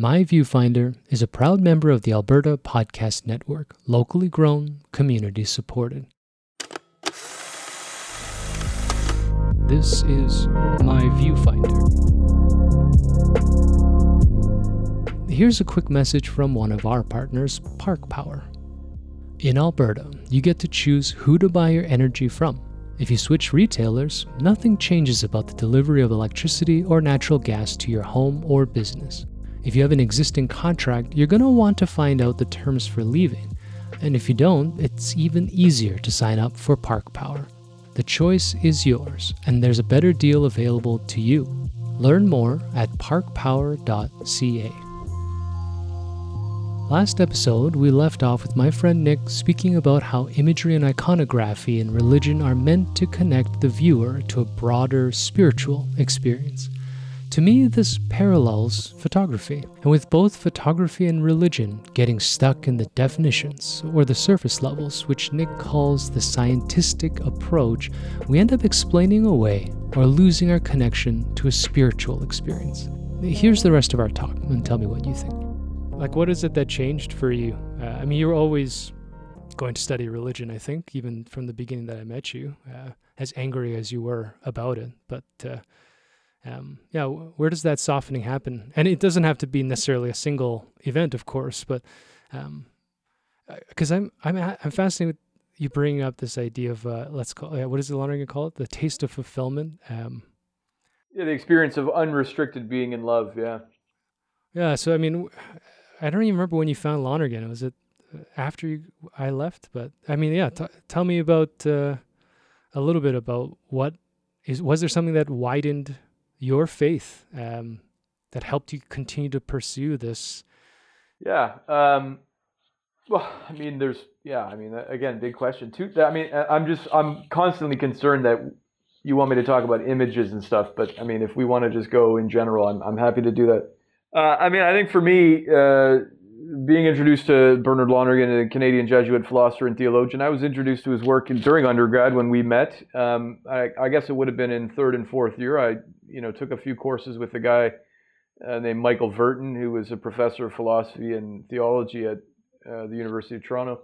My Viewfinder is a proud member of the Alberta Podcast Network, locally grown, community supported. This is My Viewfinder. Here's a quick message from one of our partners, Park Power. In Alberta, you get to choose who to buy your energy from. If you switch retailers, nothing changes about the delivery of electricity or natural gas to your home or business. If you have an existing contract, you're going to want to find out the terms for leaving. And if you don't, it's even easier to sign up for Park Power. The choice is yours, and there's a better deal available to you. Learn more at parkpower.ca. Last episode, we left off with my friend Nick speaking about how imagery and iconography in religion are meant to connect the viewer to a broader spiritual experience. To me, this parallels photography, and with both photography and religion getting stuck in the definitions or the surface levels, which Nick calls the scientific approach, we end up explaining away or losing our connection to a spiritual experience. Here's the rest of our talk, and tell me what you think. Like, what is it that changed for you? Uh, I mean, you were always going to study religion, I think, even from the beginning that I met you, uh, as angry as you were about it. But uh, um, yeah, where does that softening happen? And it doesn't have to be necessarily a single event, of course, but because um, I'm I'm I'm fascinated with you bringing up this idea of uh, let's call uh, what is the to call it? The taste of fulfillment. Um, yeah, the experience of unrestricted being in love. Yeah. Yeah. So I mean, I don't even remember when you found Lonergan. Was it uh, after you, I left? But I mean, yeah. T- tell me about uh, a little bit about what is. Was there something that widened your faith um, that helped you continue to pursue this? Yeah. Um, well, I mean, there's, yeah, I mean, again, big question too. I mean, I'm just, I'm constantly concerned that you want me to talk about images and stuff, but I mean, if we want to just go in general, I'm, I'm happy to do that. Uh, I mean, I think for me, uh, being introduced to Bernard Lonergan, a Canadian Jesuit philosopher and theologian, I was introduced to his work in, during undergrad when we met. Um, I, I, guess it would have been in third and fourth year. I, you know, took a few courses with a guy uh, named Michael Vertin, who was a professor of philosophy and theology at uh, the University of Toronto,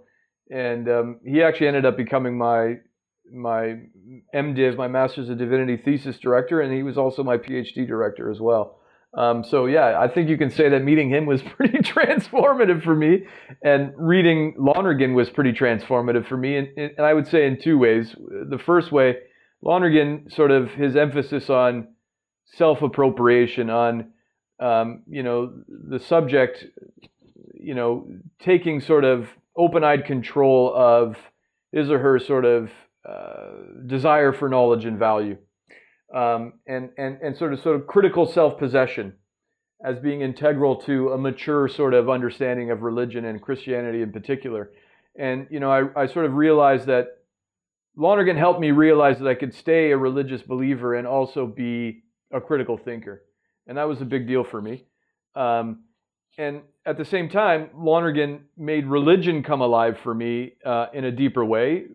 and um, he actually ended up becoming my my MDiv, my Master's of Divinity thesis director, and he was also my PhD director as well. Um, so yeah, I think you can say that meeting him was pretty transformative for me, and reading Lonergan was pretty transformative for me. And, and I would say in two ways. The first way, Lonergan sort of his emphasis on self-appropriation, on um, you know the subject, you know taking sort of open-eyed control of his or her sort of uh, desire for knowledge and value um, and, and, and sort of sort of critical self-possession as being integral to a mature sort of understanding of religion and Christianity in particular. And you know, I, I sort of realized that Lonergan helped me realize that I could stay a religious believer and also be a critical thinker, and that was a big deal for me. Um, and at the same time, Lonergan made religion come alive for me uh, in a deeper way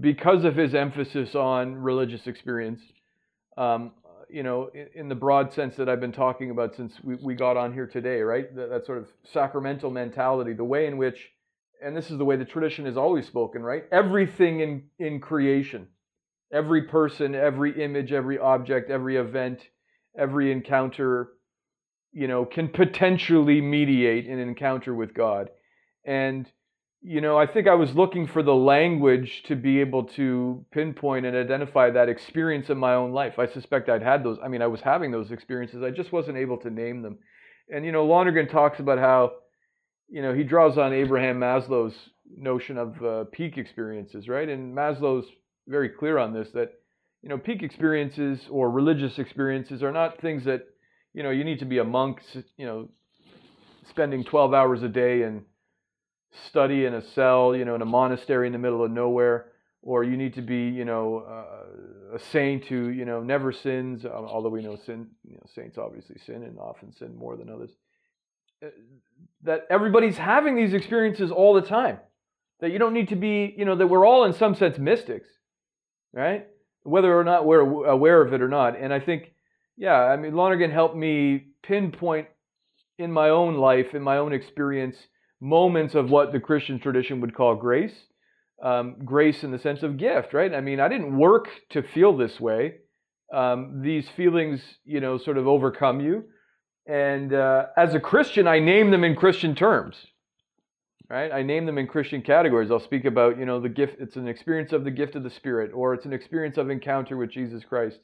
because of his emphasis on religious experience um, you know, in, the broad sense that I've been talking about since we, we got on here today, right? That, that, sort of sacramental mentality, the way in which, and this is the way the tradition is always spoken, right? Everything in, in creation, every person, every image, every object, every event, every encounter, you know, can potentially mediate an encounter with God. And you know, I think I was looking for the language to be able to pinpoint and identify that experience in my own life. I suspect I'd had those. I mean, I was having those experiences. I just wasn't able to name them. And, you know, Lonergan talks about how, you know, he draws on Abraham Maslow's notion of uh, peak experiences, right? And Maslow's very clear on this that, you know, peak experiences or religious experiences are not things that, you know, you need to be a monk, you know, spending 12 hours a day and study in a cell, you know, in a monastery in the middle of nowhere, or you need to be, you know, uh, a saint who, you know, never sins. Although we know sin, you know, saints obviously sin and often sin more than others. Uh, that everybody's having these experiences all the time. That you don't need to be, you know, that we're all in some sense mystics, right? Whether or not we're aware of it or not. And I think, yeah, I mean, Lonergan helped me pinpoint in my own life, in my own experience, moments of what the Christian tradition would call grace. Um, grace in the sense of gift, right? I mean, I didn't work to feel this way. Um, these feelings, you know, sort of overcome you. And uh, as a Christian, I name them in Christian terms, right? I name them in Christian categories. I'll speak about, you know, the gift. It's an experience of the gift of the Spirit, or it's an experience of encounter with Jesus Christ.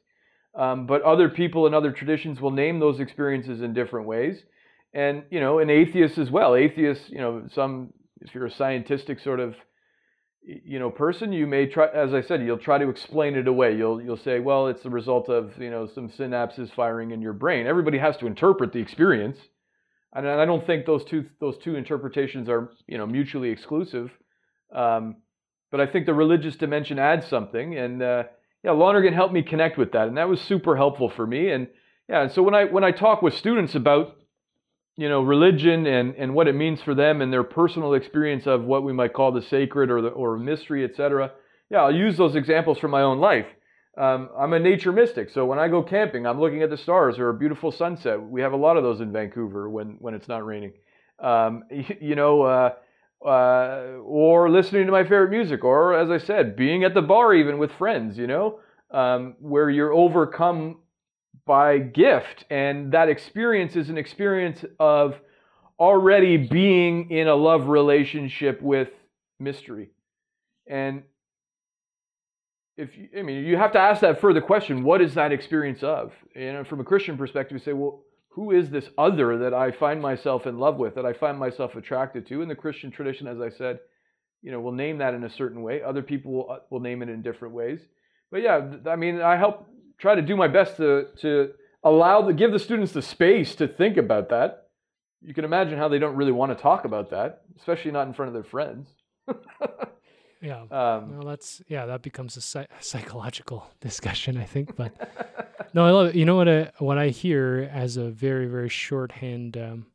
Um, but other people and other traditions will name those experiences in different ways. And, you know, an atheist as well. Atheists, you know, some, if you're a scientific sort of, you know, person, you may try, as I said, you'll try to explain it away. You'll, you'll say, well, it's the result of, you know, some synapses firing in your brain. Everybody has to interpret the experience. And I don't think those two, those two interpretations are, you know, mutually exclusive. Um, but I think the religious dimension adds something. And, uh, yeah, Lonergan helped me connect with that, and that was super helpful for me. And yeah, and so when I when I talk with students about you know religion and and what it means for them and their personal experience of what we might call the sacred or the or mystery, etc. Yeah, I'll use those examples from my own life. Um, I'm a nature mystic, so when I go camping, I'm looking at the stars or a beautiful sunset. We have a lot of those in Vancouver when when it's not raining. Um, you, you know. Uh, uh, or listening to my favorite music, or as I said, being at the bar even with friends, you know, um, where you're overcome by gift. And that experience is an experience of already being in a love relationship with mystery. And if you, I mean, you have to ask that further question what is that experience of? Know, from a Christian perspective, you say, well, who is this other that I find myself in love with, that I find myself attracted to? In the Christian tradition, as I said, you know, we'll name that in a certain way. Other people will, uh, will name it in different ways. But yeah, I mean, I help try to do my best to to allow the give the students the space to think about that. You can imagine how they don't really want to talk about that, especially not in front of their friends. yeah. Um, well, that's yeah, that becomes a psychological discussion, I think. But no, I love it. You know what? I what I hear as a very very shorthand um,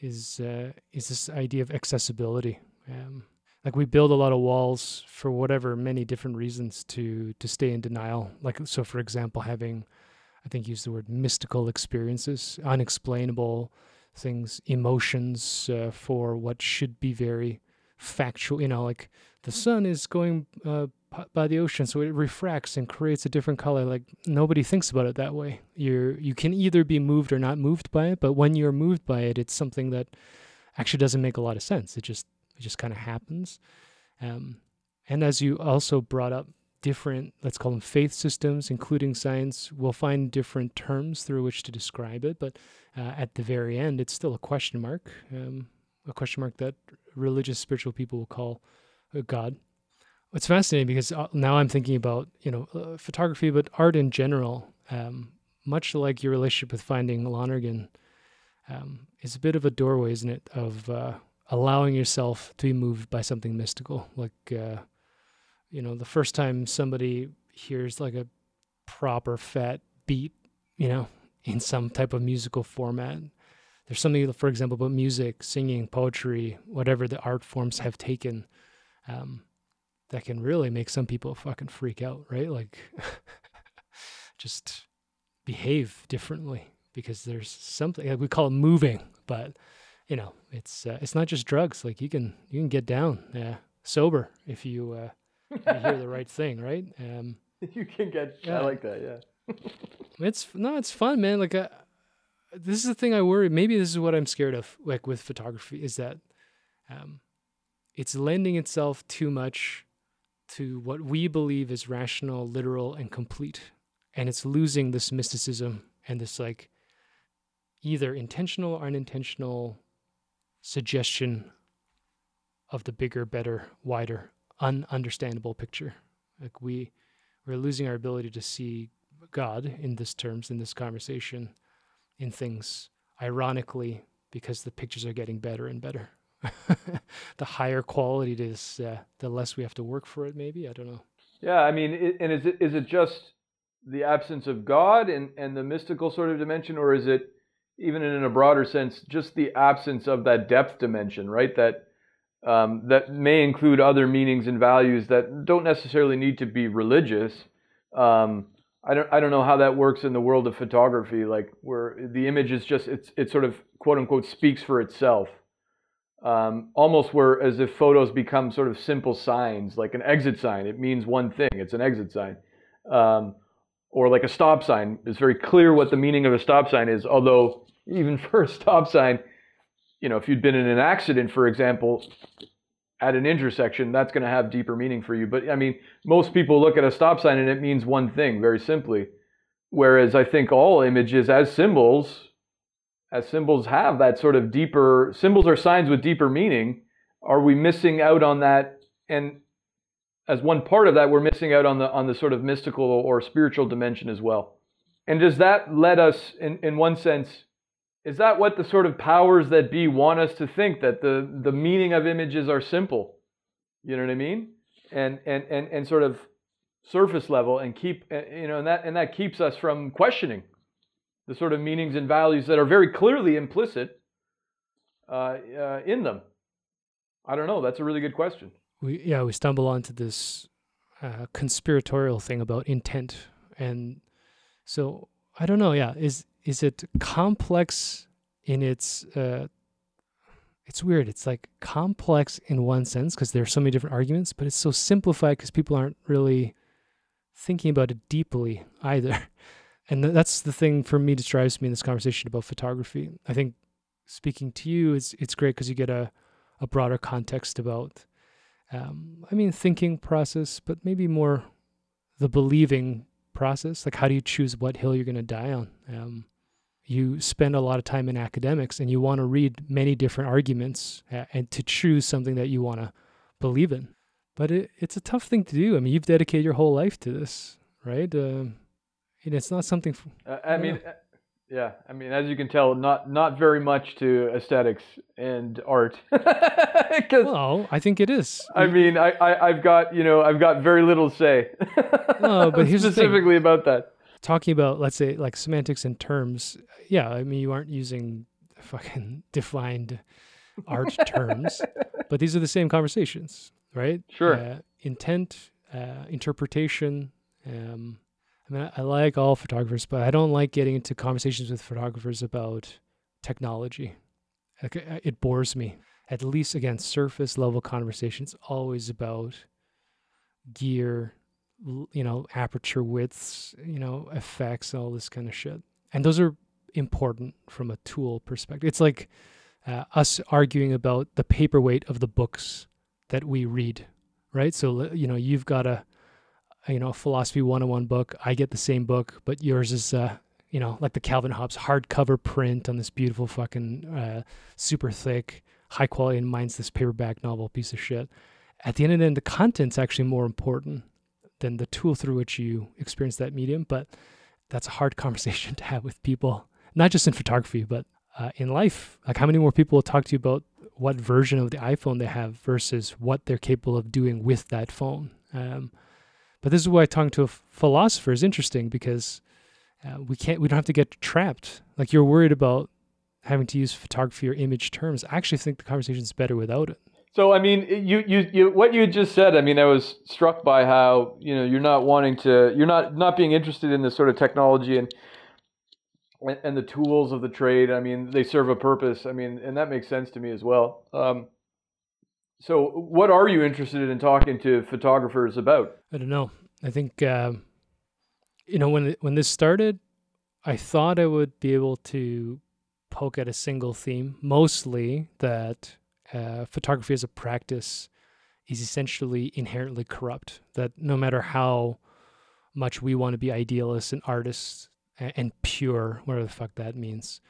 is uh, is this idea of accessibility. Um, like we build a lot of walls for whatever many different reasons to to stay in denial. Like so, for example, having I think use the word mystical experiences, unexplainable things, emotions uh, for what should be very factual. You know, like the sun is going uh, by the ocean, so it refracts and creates a different color. Like nobody thinks about it that way. You you can either be moved or not moved by it, but when you're moved by it, it's something that actually doesn't make a lot of sense. It just it just kind of happens. Um, and as you also brought up, different let's call them faith systems, including science, we'll find different terms through which to describe it. But uh, at the very end, it's still a question mark, um, a question mark that religious spiritual people will call a God. It's fascinating because uh, now I'm thinking about you know uh, photography, but art in general. Um, much like your relationship with finding Lonergan, um, is a bit of a doorway, isn't it, of uh, allowing yourself to be moved by something mystical. Like, uh, you know, the first time somebody hears like a proper fat beat, you know, in some type of musical format, there's something, for example, about music, singing, poetry, whatever the art forms have taken um, that can really make some people fucking freak out, right? Like just behave differently because there's something like we call it moving, but you know, it's uh, it's not just drugs. Like you can you can get down uh, sober if you, uh, you hear the right thing, right? Um, you can get. Yeah. I like that. Yeah. it's no, it's fun, man. Like uh, this is the thing I worry. Maybe this is what I'm scared of. Like with photography, is that um, it's lending itself too much to what we believe is rational, literal, and complete. And it's losing this mysticism and this like either intentional or unintentional suggestion of the bigger, better, wider, ununderstandable picture. Like we we're losing our ability to see God in this terms, in this conversation, in things ironically because the pictures are getting better and better. the higher quality it is, uh, the less we have to work for it. Maybe I don't know. Yeah, I mean, it, and is it is it just the absence of God and and the mystical sort of dimension, or is it even in a broader sense just the absence of that depth dimension, right? That um, that may include other meanings and values that don't necessarily need to be religious. Um, I don't I don't know how that works in the world of photography, like where the image is just it's it sort of quote unquote speaks for itself. Um, almost where as if photos become sort of simple signs, like an exit sign. It means one thing. It's an exit sign. Um, or like a stop sign. It's very clear what the meaning of a stop sign is. Although even for a stop sign, you know, if you'd been in an accident, for example, at an intersection, that's going to have deeper meaning for you. But I mean, most people look at a stop sign and it means one thing, very simply. Whereas I think all images as symbols, as symbols have that sort of deeper, symbols are signs with deeper meaning. Are we missing out on that? And as one part of that, we're missing out on the on the sort of mystical or spiritual dimension as well. And does that let us, in, in one sense, is that what the sort of powers that be want us to think that the, the meaning of images are simple? You know what I mean? And, and, and, and sort of surface level and keep, eh, you know, and that, and that keeps us from questioning the sort of meanings and values that are very clearly implicit uh, uh, in them. I don't know. That's a really good question. We, yeah, we stumble onto this uh, conspiratorial thing about intent. And so I don't know. Yeah. Is, is it complex in its uh, it's weird. It's like complex in one sense because there are so many different arguments but it's so simplified because people aren't really thinking about it deeply either. And that's the thing for me that drives me in this conversation about photography. I think speaking to you it's it's great because you get a, a broader context about um, i mean thinking process but maybe more the believing process. Like how do you choose what hill you're going to die on? Um, you spend a lot of time in academics and you want to read many different arguments and to choose something that you want to believe in. But it, it's a tough thing to do. I mean, you've dedicated your whole life to this, right? Um, and it's not something. F- uh, I mean, uh, yeah. I mean, as you can tell, not not very much to aesthetics and art. well, I think it is. I mean, I, I have got you know I've got very little say. no, but here's specifically about that talking about let's say like semantics and terms yeah i mean you aren't using fucking defined art terms but these are the same conversations right? Sure. Uh, intent uh, interpretation um, i mean I, I like all photographers but i don't like getting into conversations with photographers about technology. Uh, it bores me. At least again surface level conversations always about gear you know, aperture widths, you know, effects, all this kind of shit. And those are important from a tool perspective. It's like uh, us arguing about the paperweight of the books that we read, right? So, you know, you've got a, you know, philosophy 101 book. I get the same book, but yours is, uh, you know, like the Calvin Hobbes hardcover print on this beautiful fucking uh, super thick, high quality, and mine's this paperback novel piece of shit. At the end of the day, the content's actually more important than the tool through which you experience that medium. But that's a hard conversation to have with people, not just in photography, but uh, in life. Like, how many more people will talk to you about what version of the iPhone they have versus what they're capable of doing with that phone? Um, but this is why talking to a philosopher is interesting because uh, we can't, we don't have to get trapped. Like, you're worried about having to use photography or image terms. I actually think the conversation is better without it. So I mean, you, you, you, what you just said. I mean, I was struck by how you know you're not wanting to, you're not not being interested in this sort of technology and and the tools of the trade. I mean, they serve a purpose. I mean, and that makes sense to me as well. Um, so, what are you interested in talking to photographers about? I don't know. I think uh, you know when when this started, I thought I would be able to poke at a single theme, mostly that uh, photography as a practice is essentially inherently corrupt. That no matter how much we want to be idealists and artists and, and pure, whatever the fuck that means,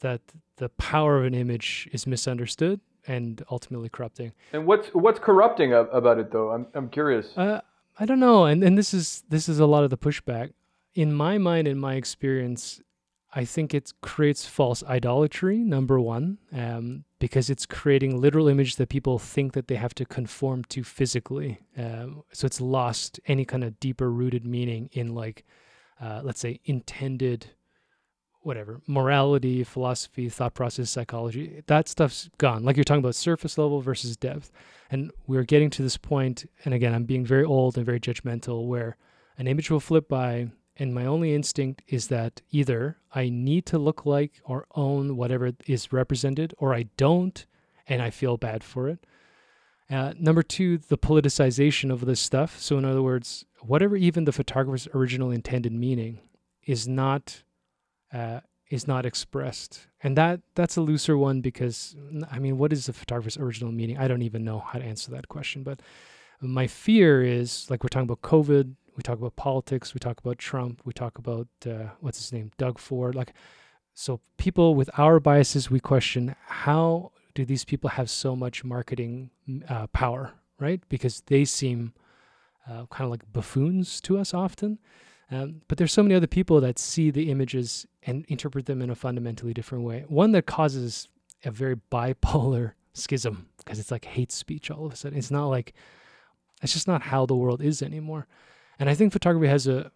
that the power of an image is misunderstood and ultimately corrupting. And what's what's corrupting about it though? I'm I'm curious. Uh, I don't know, and and this is this is a lot of the pushback. In my mind, in my experience, I think it creates false idolatry, number one, um, because it's creating literal image that people think that they have to conform to physically. Um, so it's lost any kind of deeper rooted meaning in, like, uh, let's say, intended, whatever, morality, philosophy, thought process, psychology. That stuff's gone. Like you're talking about surface level versus depth. And we're getting to this point, and again, I'm being very old and very judgmental, where an image will flip by And my only instinct is that either I need to look like or own whatever is represented, or I don't, and I feel bad for it. Uh, number two, the politicization of this stuff. So, in other words, whatever even the photographer's original intended meaning is not uh, is not expressed, and that that's a looser one because I mean, what is the photographer's original meaning? I don't even know how to answer that question. But my fear is like we're talking about COVID, we talk about politics, we talk about Trump, we talk about uh, what's his name, Doug Ford, like. So people with our biases, we question how do these people have so much marketing uh, power, right? Because they seem uh, kind of like buffoons to us often. Um, but there's so many other people that see the images and interpret them in a fundamentally different way. One that causes a very bipolar schism because it's like hate speech all of a sudden. It's not like it's just not how the world is anymore. And I think photography has a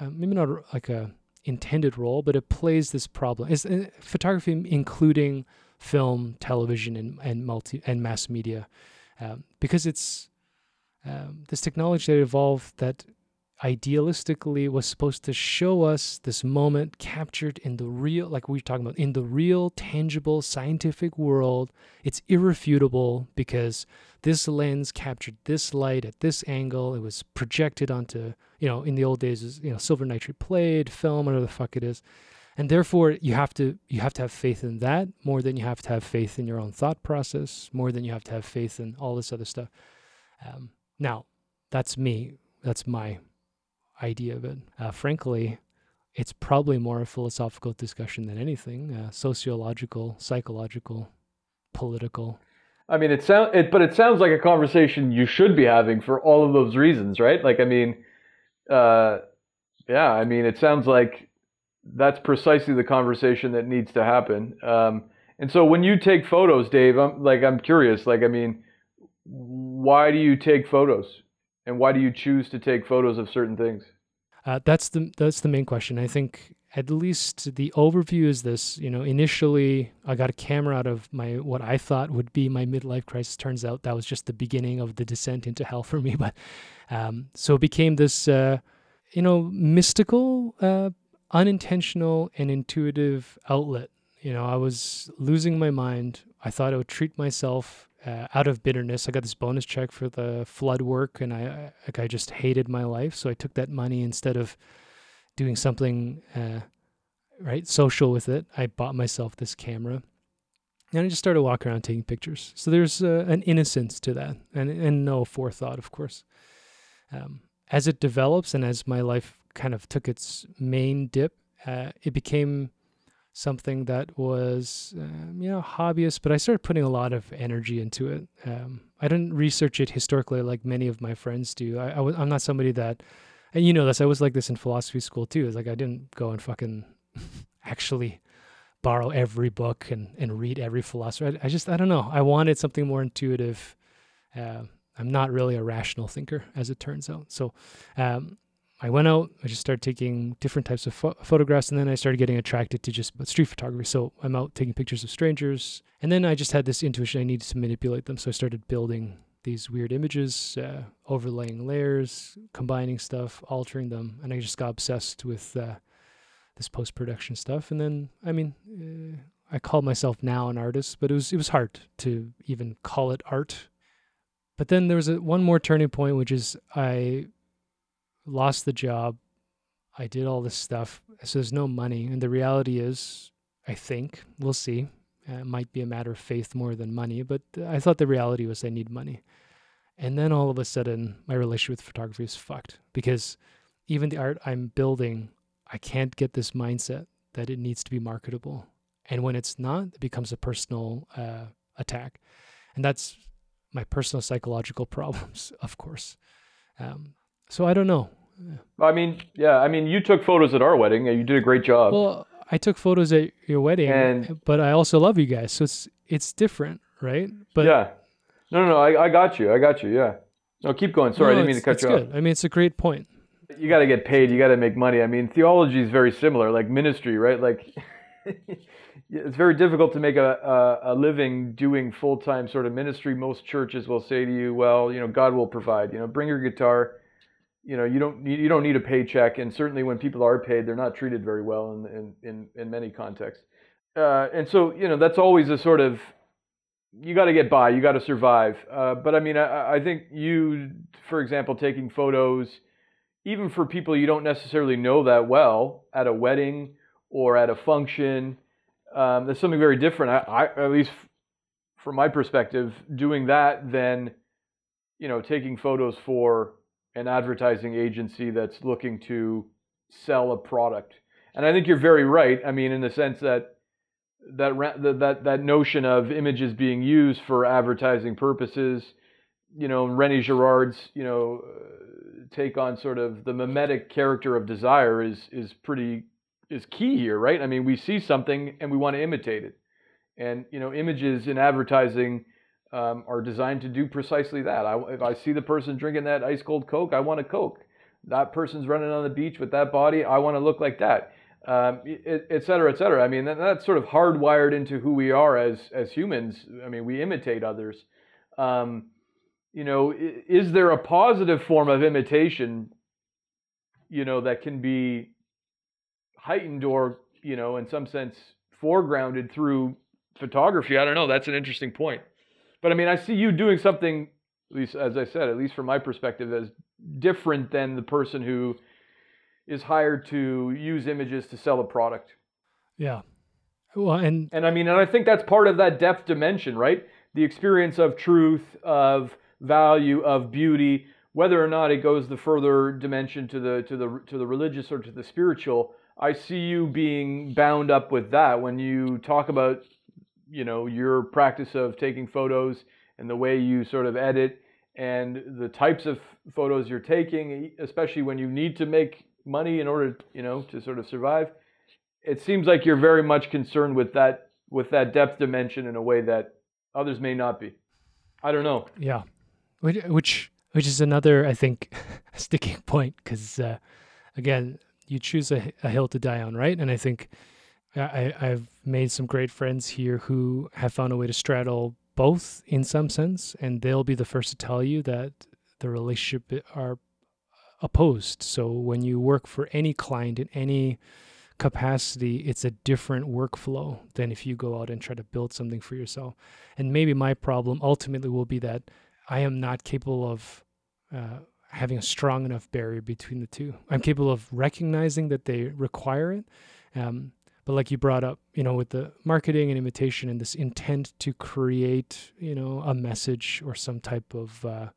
uh, maybe not like a intended role, but it plays this problem. Is uh, photography including film, television, and, and multi and mass media, um, because it's um, this technology that evolved that idealistically was supposed to show us this moment captured in the real, like we're talking about, in the real, tangible, scientific world. It's irrefutable because this lens captured this light at this angle. It was projected onto, you know, in the old days, you know, silver nitrate plate, film, whatever the fuck it is and therefore you have to you have to have faith in that more than you have to have faith in your own thought process more than you have to have faith in all this other stuff um, now that's me that's my idea of it uh, frankly it's probably more a philosophical discussion than anything uh, sociological psychological political i mean it sounds it but it sounds like a conversation you should be having for all of those reasons right like i mean uh, yeah i mean it sounds like that's precisely the conversation that needs to happen. Um, and so when you take photos, Dave, I'm like I'm curious. Like I mean, why do you take photos, and why do you choose to take photos of certain things? Uh, that's the that's the main question. I think at least the overview is this. You know, initially I got a camera out of my what I thought would be my midlife crisis. Turns out that was just the beginning of the descent into hell for me. But um, so it became this. Uh, you know, mystical uh, unintentional and intuitive outlet. You know, I was losing my mind. I thought I would treat myself uh, out of bitterness. I got this bonus check for the flood work, and I like I just hated my life. So I took that money instead of doing something uh, right social with it. I bought myself this camera, and I just started walking around taking pictures. So there's uh, an innocence to that, and and no forethought, of course. Um, as it develops and as my life kind of took its main dip, uh, it became something that was, um, you know, hobbyist, but I started putting a lot of energy into it. Um, I didn't research it historically like many of my friends do. I, I was, I'm not somebody that, and you know this, I was like this in philosophy school too. It's like I didn't go and fucking actually borrow every book and, and read every philosopher. I, I just, I don't know. I wanted something more intuitive. Uh, I'm not really a rational thinker, as it turns out. So, um, I went out, I just started taking different types of pho- photographs, and then I started getting attracted to just street photography. So I'm out taking pictures of strangers, and then I just had this intuition I needed to manipulate them. So I started building these weird images, uh, overlaying layers, combining stuff, altering them, and I just got obsessed with uh, this post production stuff. And then, I mean, uh, I call myself now an artist, but it was it was hard to even call it art. But then there was a, one more turning point, which is I lost the job. I did all this stuff. So there's no money. And the reality is, I think, we'll see. It might be a matter of faith more than money, but I thought the reality was I need money. And then all of a sudden, my relationship with photography is fucked because even the art I'm building, I can't get this mindset that it needs to be marketable. And when it's not, it becomes a personal uh, attack. And that's my personal psychological problems, of course. Um, so I don't know. I mean, yeah, I mean, you took photos at our wedding. And you did a great job. Well, I took photos at your wedding, and, but I also love you guys, so it's it's different, right? But yeah, no, no, no, I, I got you, I got you. Yeah, no, keep going. Sorry, no, I didn't mean to cut you good. off. I mean, it's a great point. You got to get paid. You got to make money. I mean, theology is very similar, like ministry, right? Like. it's very difficult to make a, a, a living doing full time sort of ministry. Most churches will say to you, well, you know, God will provide. You know, bring your guitar, you know you don't need, you don't need a paycheck, and certainly when people are paid, they're not treated very well in in in, in many contexts. Uh, and so you know that's always a sort of you got to get by, you got to survive. Uh, but I mean, I, I think you, for example, taking photos, even for people you don't necessarily know that well, at a wedding or at a function, um, that's something very different. I, I, at least from my perspective, doing that than you know taking photos for an advertising agency that's looking to sell a product. And I think you're very right. I mean, in the sense that that that that notion of images being used for advertising purposes, you know, René Girard's you know uh, take on sort of the mimetic character of desire is is pretty is key here, right? I mean, we see something and we want to imitate it, and you know, images in advertising. Um, are designed to do precisely that. I, if I see the person drinking that ice cold Coke, I want a Coke. That person's running on the beach with that body, I want to look like that um, et cetera, et cetera. I mean, that, that's sort of hardwired into who we are as as humans. I mean, we imitate others. Um, you know, is there a positive form of imitation? You know, that can be heightened or you know, in some sense, foregrounded through photography. I don't know. That's an interesting point. But I mean, I see you doing something, at least as I said, at least from my perspective, as different than the person who is hired to use images to sell a product. Yeah. Well, and and I mean, and I think that's part of that depth dimension, right? The experience of truth, of value, of beauty, whether or not it goes the further dimension to the to the to the religious or to the spiritual. I see you being bound up with that when you talk about, you know, your practice of taking photos and the way you sort of edit and the types of photos you're taking, especially when you need to make money in order, you know, to sort of survive. It seems like you're very much concerned with that with that depth dimension in a way that others may not be. I don't know. Yeah, which which is another I think sticking point because uh, again you choose a, a, hill to die on, right? And I think I, I've made some great friends here who have found a way to straddle both in some sense, and they'll be the first to tell you that the relationship are opposed. So when you work for any client in any capacity, it's a different workflow than if you go out and try to build something for yourself. And maybe my problem ultimately will be that I am not capable of uh, having a strong enough barrier between the two. I'm capable of recognizing that they require it. Um, but like you brought up, you know, with the marketing and imitation and this intent to create, you know, a message or some type of uh,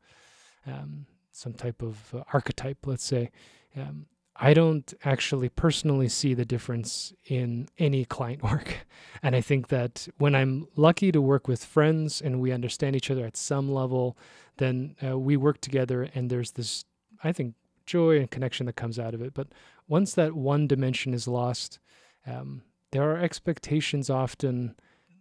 um, some type of uh, archetype, let's say, um, I don't actually personally see the difference in any client work. And I think that when I'm lucky to work with friends and we understand each other at some level, then uh, we work together and there's this, I think, joy and connection that comes out of it. But once that one dimension is lost, um, there are expectations often,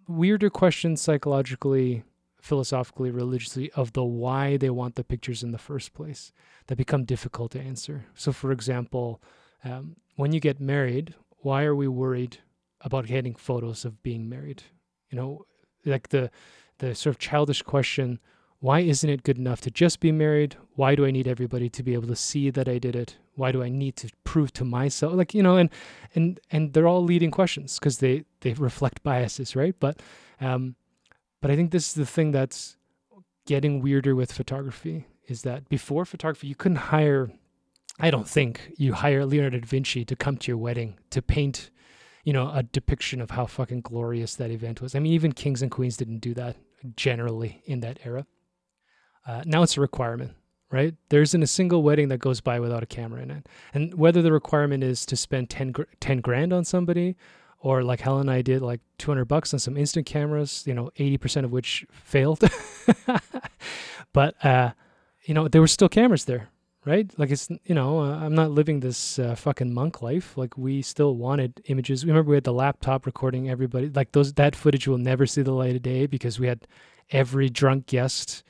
weirder questions psychologically philosophically, religiously of the why they want the pictures in the first place that become difficult to answer. So, for example, um, when you get married, why are we worried about getting photos of being married? You know, like the the sort of childish question, why isn't it good enough to just be married? Why do I need everybody to be able to see that I did it? Why do I need to prove to myself? Like, you know, and and and they're all leading questions because they they reflect biases, right? But um, but I think this is the thing that's getting weirder with photography is that before photography, you couldn't hire, I don't think you hire Leonardo da Vinci to come to your wedding to paint, you know, a depiction of how fucking glorious that event was. I mean, even kings and queens didn't do that generally in that era. Uh, now it's a requirement, right? There isn't a single wedding that goes by without a camera in it. And whether the requirement is to spend 10, 10 grand on somebody or like Helen and I did like 200 bucks on some instant cameras, you know, 80% of which failed. but, uh, you know, there were still cameras there, right? Like it's, you know, uh, I'm not living this uh, fucking monk life. Like we still wanted images. Remember we had the laptop recording everybody. Like those, that footage will never see the light of day because we had every drunk guest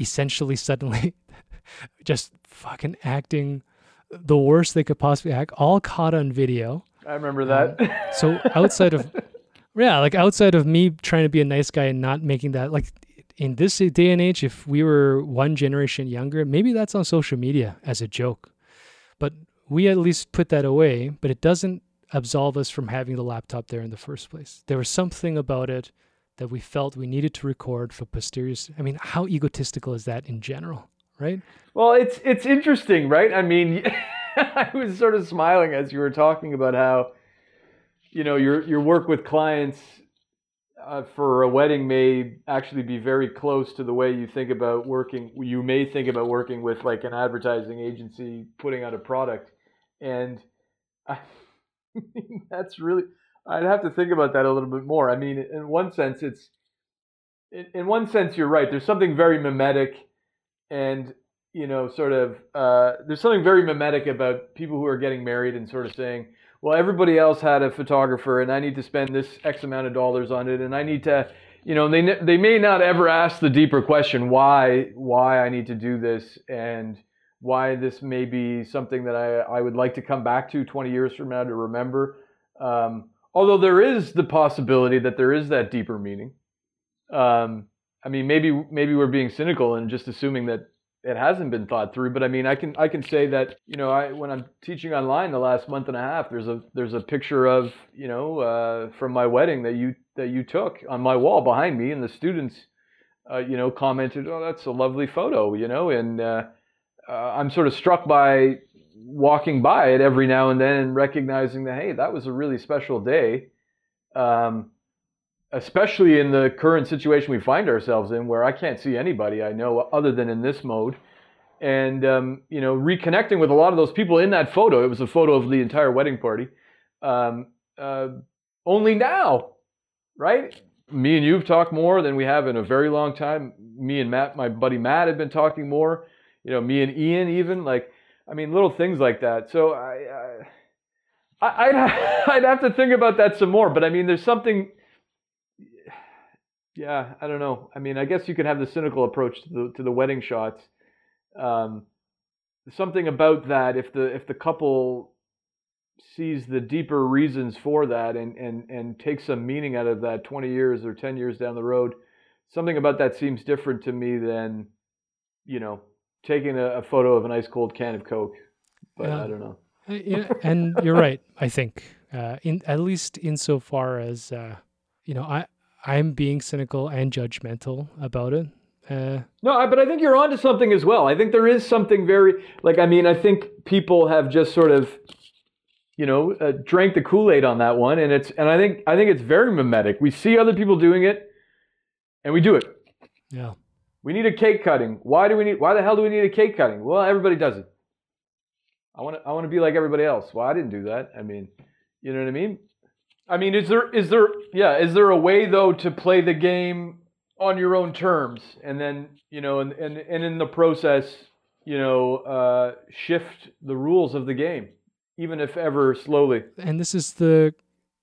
essentially suddenly just fucking acting the worst they could possibly act, all caught on video I remember that. Um, so outside of yeah, like outside of me trying to be a nice guy and not making that like in this day and age, if we were one generation younger, maybe that's on social media as a joke. but we at least put that away. But it doesn't absolve us from having the laptop there in the first place. There was something about it that we felt we needed to record for posteriors. I mean, how egotistical is that in general, right? Well, it's it's interesting, right? I mean, I was sort of smiling as you were talking about how, you know, your your work with clients uh, for a wedding may actually be very close to the way you think about working. You may think about working with like an advertising agency putting out a product, and I mean, that's really. I'd have to think about that a little bit more. I mean, in one sense, it's in, in one sense you're right. There's something very mimetic, and you know, sort of uh, there's something very mimetic about people who are getting married and sort of saying, well, everybody else had a photographer, and I need to spend this X amount of dollars on it, and I need to, you know, they they may not ever ask the deeper question why why I need to do this and why this may be something that I I would like to come back to 20 years from now to remember. Um, although there is the possibility that there is that deeper meaning. Um, I mean, maybe maybe we're being cynical and just assuming that it hasn't been thought through. But I mean, I can I can say that you know, I when I'm teaching online the last month and a half, there's a there's a picture of you know uh, from my wedding that you that you took on my wall behind me, and the students, uh, you know, commented, "Oh, that's a lovely photo," you know, and uh, uh I'm sort of struck by walking by it every now and then and recognizing that hey, that was a really special day. Um, especially in the current situation we find ourselves in, where I can't see anybody I know other than in this mode, and um, you know, reconnecting with a lot of those people in that photo. It was a photo of the entire wedding party. Um, uh, only now, right? Me and you've talked more than we have in a very long time. Me and Matt, my buddy Matt, have been talking more. You know, me and Ian, even like, I mean, little things like that. So I, I I'd, I'd have to think about that some more. But I mean, there's something yeah, I don't know. I mean, I guess you could have the cynical approach to the to the wedding shots. Um, something about that, if the if the couple sees the deeper reasons for that and and and takes some meaning out of that 20 years or 10 years down the road, something about that seems different to me than, you know, taking a, a photo of an ice cold can of Coke. But yeah. I don't know. Uh, yeah, and you're right. I think, uh, in at least insofar as, uh, you know, I I'm being cynical and judgmental about it. Uh, no, but I think you're onto something as well. I think there is something very like I mean I think people have just sort of you know uh, drank the Kool Aid on that one, and it's and I think I think it's very mimetic. We see other people doing it, and we do it. Yeah. We need a cake cutting. Why do we need? Why the hell do we need a cake cutting? Well, everybody does it. I want to. I want to be like everybody else. Well, I didn't do that. I mean, you know what I mean? I mean, is there is there yeah is there a way though to play the game on your own terms and then you know and and, and in the process you know uh, shift the rules of the game even if ever slowly. And this is the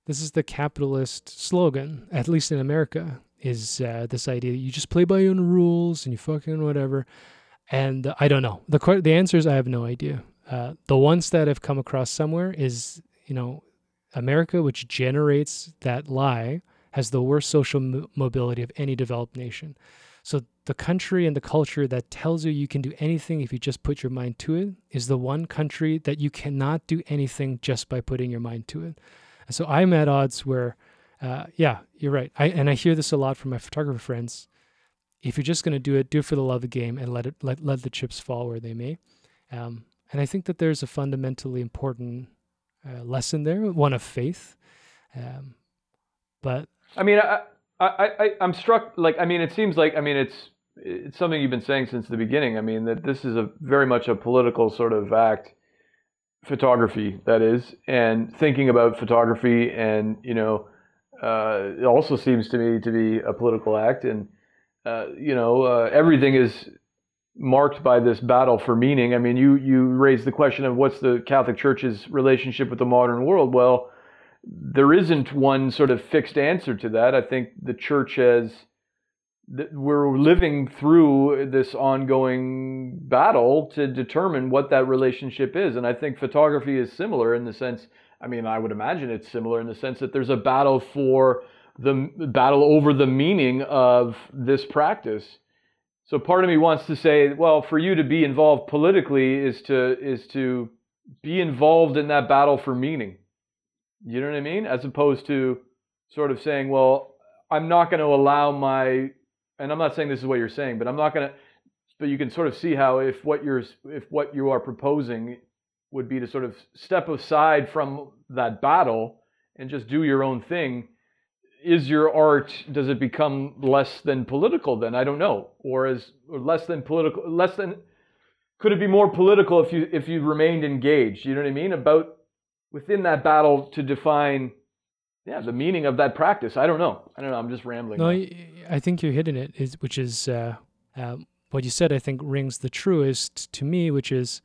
this is the capitalist slogan, at least in America, is uh, this idea that you just play by your own rules and you fucking whatever. And I don't know. the The answer is I have no idea. Uh, the ones that I've come across somewhere is you know America, which generates that lie, has the worst social mobility of any developed nation. So the country and the culture that tells you you can do anything if you just put your mind to it is the one country that you cannot do anything just by putting your mind to it. And so I'm at odds where, uh, yeah, you're right. I, and I hear this a lot from my photographer friends. If you're just going to do it, do it for the love of the game and let it let let the chips fall where they may. Um, and I think that there's a fundamentally important uh, lesson there, one of faith. Um, but I mean, I, I, I, I'm struck. Like, I mean, it seems like, I mean, it's it's something you've been saying since the beginning. I mean, that this is a very much a political sort of act, photography that is, and thinking about photography, and you know, uh, it also seems to me to be a political act, and uh, you know, uh, everything is marked by this battle for meaning. I mean, you you raised the question of what's the Catholic Church's relationship with the modern world. Well, there isn't one sort of fixed answer to that. I think the church has we're living through this ongoing battle to determine what that relationship is. And I think photography is similar in the sense, I mean, I would imagine it's similar in the sense that there's a battle for the battle over the meaning of this practice so part of me wants to say, well, for you to be involved politically is to is to be involved in that battle for meaning. You know what I mean? As opposed to sort of saying, well, I'm not going to allow my, and I'm not saying this is what you're saying, but I'm not going to, but you can sort of see how if what you're, if what you are proposing would be to sort of step aside from that battle and just do your own thing. Is your art does it become less than political then? I don't know. Or is or less than political less than could it be more political if you if you remained engaged? You know what i mean? About within that battle to define yeah the meaning of that practice. I don't know. I don't know. I'm just rambling no i think you're hitting it is which is uh, uh, what you said i think rings the truest to me which is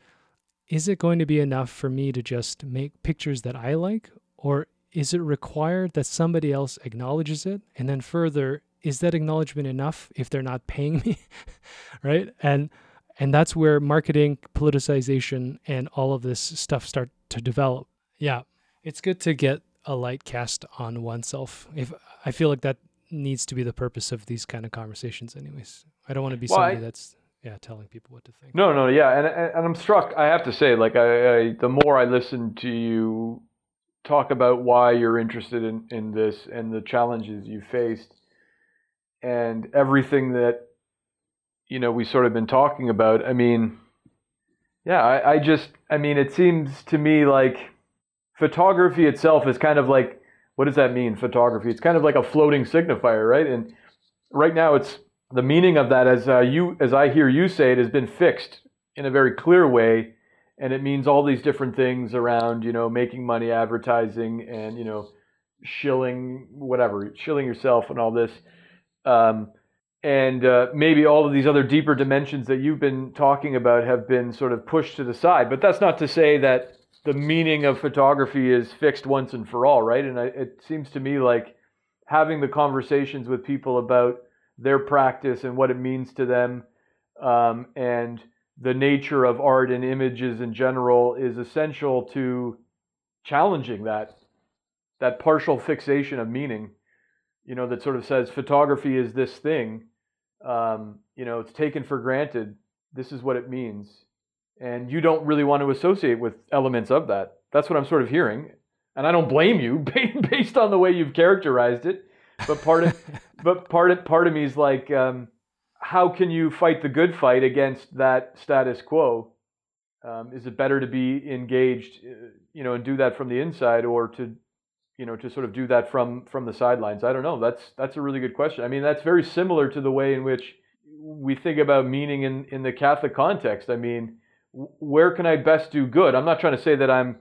is it going to be enough for me to just make pictures that i like or is it required that somebody else acknowledges it? And then further, is that acknowledgement enough if they're not paying me? right? And and that's where marketing, politicization, and all of this stuff start to develop. Yeah. It's good to get a light cast on oneself. If I feel like that needs to be the purpose of these kind of conversations anyways. I don't want to be well, somebody I, that's yeah, telling people what to think. No, no, yeah, and and I'm struck. I have to say, like, I, I the more I listen to you talk about why you're interested in, in this and the challenges you faced and everything that you know we sort of been talking about i mean yeah I, I just i mean it seems to me like photography itself is kind of like what does that mean photography it's kind of like a floating signifier right and right now it's the meaning of that as uh, you as i hear you say it has been fixed in a very clear way. And it means all these different things around you know making money advertising and you know shilling whatever shilling yourself and all this. Um, and uh, maybe all of these other deeper dimensions that you've been talking about have been sort of pushed to the side. But that's not to say that the meaning of photography is fixed once and for all right? And I, it seems to me like having the conversations with people about their practice and what it means to them. Um, and the nature of art and images in general is essential to challenging that that partial fixation of meaning you know that sort of says photography is this thing. Um, you know it's taken for granted. This is what it means. And you don't really want to associate with elements of that. That's what i'm sort of hearing. And i don't blame you based on the way you've characterized it. But part of but part of part of me is like um, how can you fight the good fight against that status quo? Um, is it better to be engaged, uh, you know, and do that from the inside, or to, you know, to sort of do that from from the sidelines? I don't know. That's that's a really good question. I mean, that's very similar to the way in which we think about meaning in in the Catholic context. I mean, where can I best do good? I'm not trying to say that I'm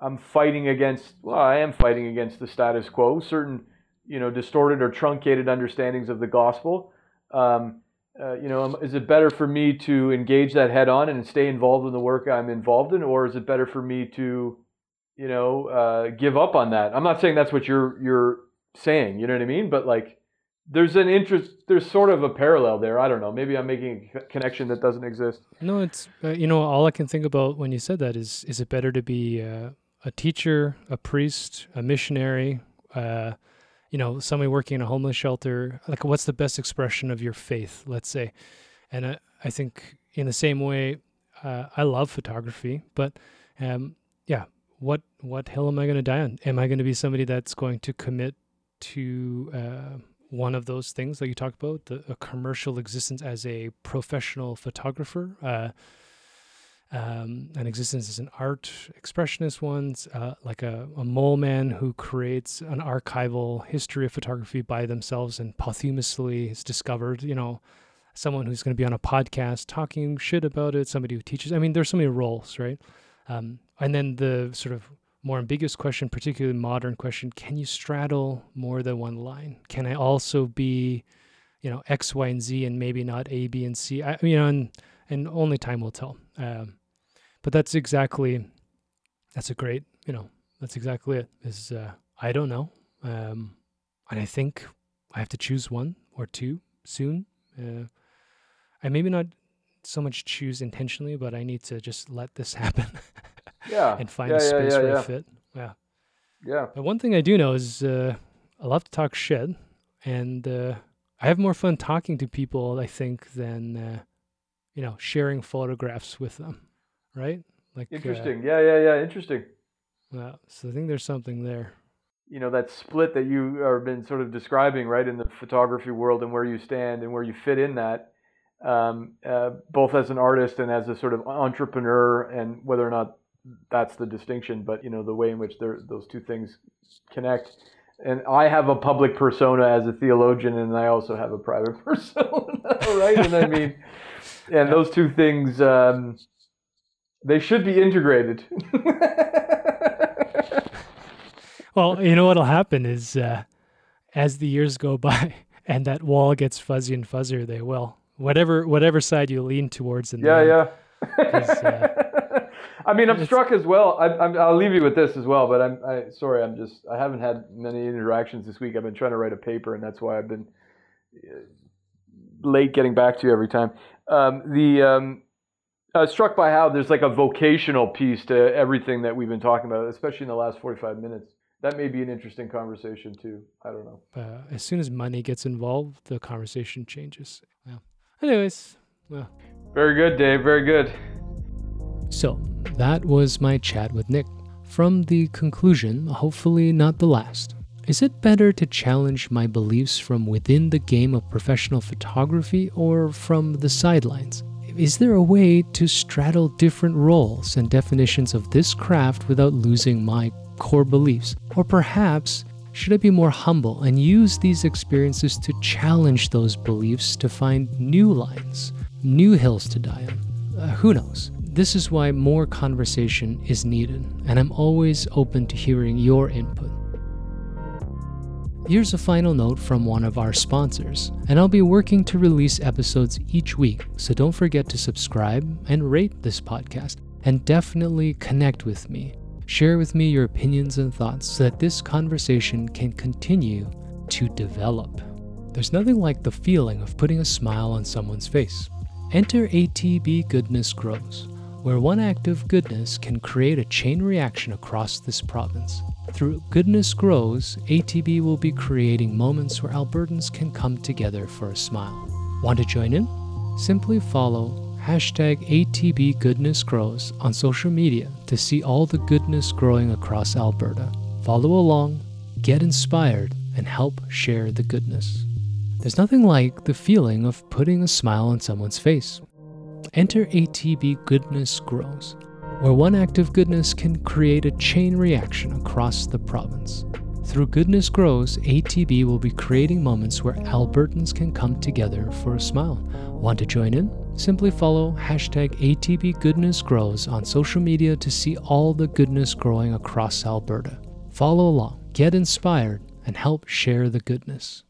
I'm fighting against. Well, I am fighting against the status quo. Certain, you know, distorted or truncated understandings of the gospel. Um, uh, you know, is it better for me to engage that head on and stay involved in the work I'm involved in, or is it better for me to, you know, uh, give up on that? I'm not saying that's what you're you're saying. You know what I mean? But like, there's an interest. There's sort of a parallel there. I don't know. Maybe I'm making a connection that doesn't exist. No, it's uh, you know all I can think about when you said that is is it better to be uh, a teacher, a priest, a missionary? You know, somebody working in a homeless shelter, like what's the best expression of your faith, let's say. And I, I think in the same way, uh, I love photography, but um, yeah, what what hill am I going to die on? Am I going to be somebody that's going to commit to uh, one of those things that you talked about, the a commercial existence as a professional photographer? Uh, um, an existence as an art expressionist ones, uh, like a, a mole man who creates an archival history of photography by themselves and posthumously is discovered, you know, someone who's going to be on a podcast talking shit about it, somebody who teaches. I mean, there's so many roles, right? Um, and then the sort of more ambiguous question, particularly modern question, can you straddle more than one line? Can I also be, you know, X, Y, and Z and maybe not A, B, and C? I, you know, and, and only time will tell. Um, but that's exactly that's a great you know that's exactly it is uh, i don't know um, and i think i have to choose one or two soon uh, i maybe not so much choose intentionally but i need to just let this happen yeah. and find yeah, a space yeah, yeah, where yeah. i fit yeah. Yeah. But one thing i do know is uh, i love to talk shit and uh, i have more fun talking to people i think than uh, you know sharing photographs with them right? Like uh, Interesting. yeah, yeah, yeah. Interesting. yeah, so I think there's something there. You know that split that you have been sort of describing, right, in the photography world and where you stand and where you fit in that, um, uh, both as an artist and as a sort of entrepreneur, and whether or not that's the distinction, but you know the way in which those two things connect. And I have a public persona as a theologian, and I also have a private persona, right? And I mean, and those two things, um, they should be integrated. well, you know what'll happen is uh, as the years go by and that wall gets fuzzy and fuzzier, they will. Whatever whatever side you lean towards in yeah, yeah. Uh, I mean, I'm struck as well. I, will leave you with this as well. But I'm I, sorry. I'm just I haven't had many interactions this week. I've been trying to write a paper, and that's why I've been uh, late getting back to you every time. Um, the um, uh, struck by how there's like a vocational piece to everything that we've been talking about, especially in the last 45 minutes. That may be an interesting conversation too. I don't know. Uh, as soon as money gets involved, the conversation changes. Yeah. anyways, well. Very good, Dave. Very good. So that was my chat with Nick. From the conclusion, hopefully not the last. Is it better to challenge my beliefs from within the game of professional photography or from the sidelines? Is there a way to straddle different roles and definitions of this craft without losing my core beliefs? Or perhaps, should I be more humble and use these experiences to challenge those beliefs to find new lines, new hills to die on? Uh, who knows? This is why more conversation is needed, and I'm always open to hearing your input. Here's a final note from one of our sponsors, and I'll be working to release episodes each week, so don't forget to subscribe and rate this podcast, and definitely connect with me. Share with me your opinions and thoughts so that this conversation can continue to develop. There's nothing like the feeling of putting a smile on someone's face. Enter ATB Goodness Grows, where one act of goodness can create a chain reaction across this province. Through Goodness Grows, ATB will be creating moments where Albertans can come together for a smile. Want to join in? Simply follow hashtag ATB Goodness Grows on social media to see all the goodness growing across Alberta. Follow along, get inspired, and help share the goodness. There's nothing like the feeling of putting a smile on someone's face. Enter ATB Goodness Grows where one act of goodness can create a chain reaction across the province. Through Goodness Grows, ATB will be creating moments where Albertans can come together for a smile. Want to join in? Simply follow hashtag ATB Goodness Grows on social media to see all the goodness growing across Alberta. Follow along, get inspired, and help share the goodness.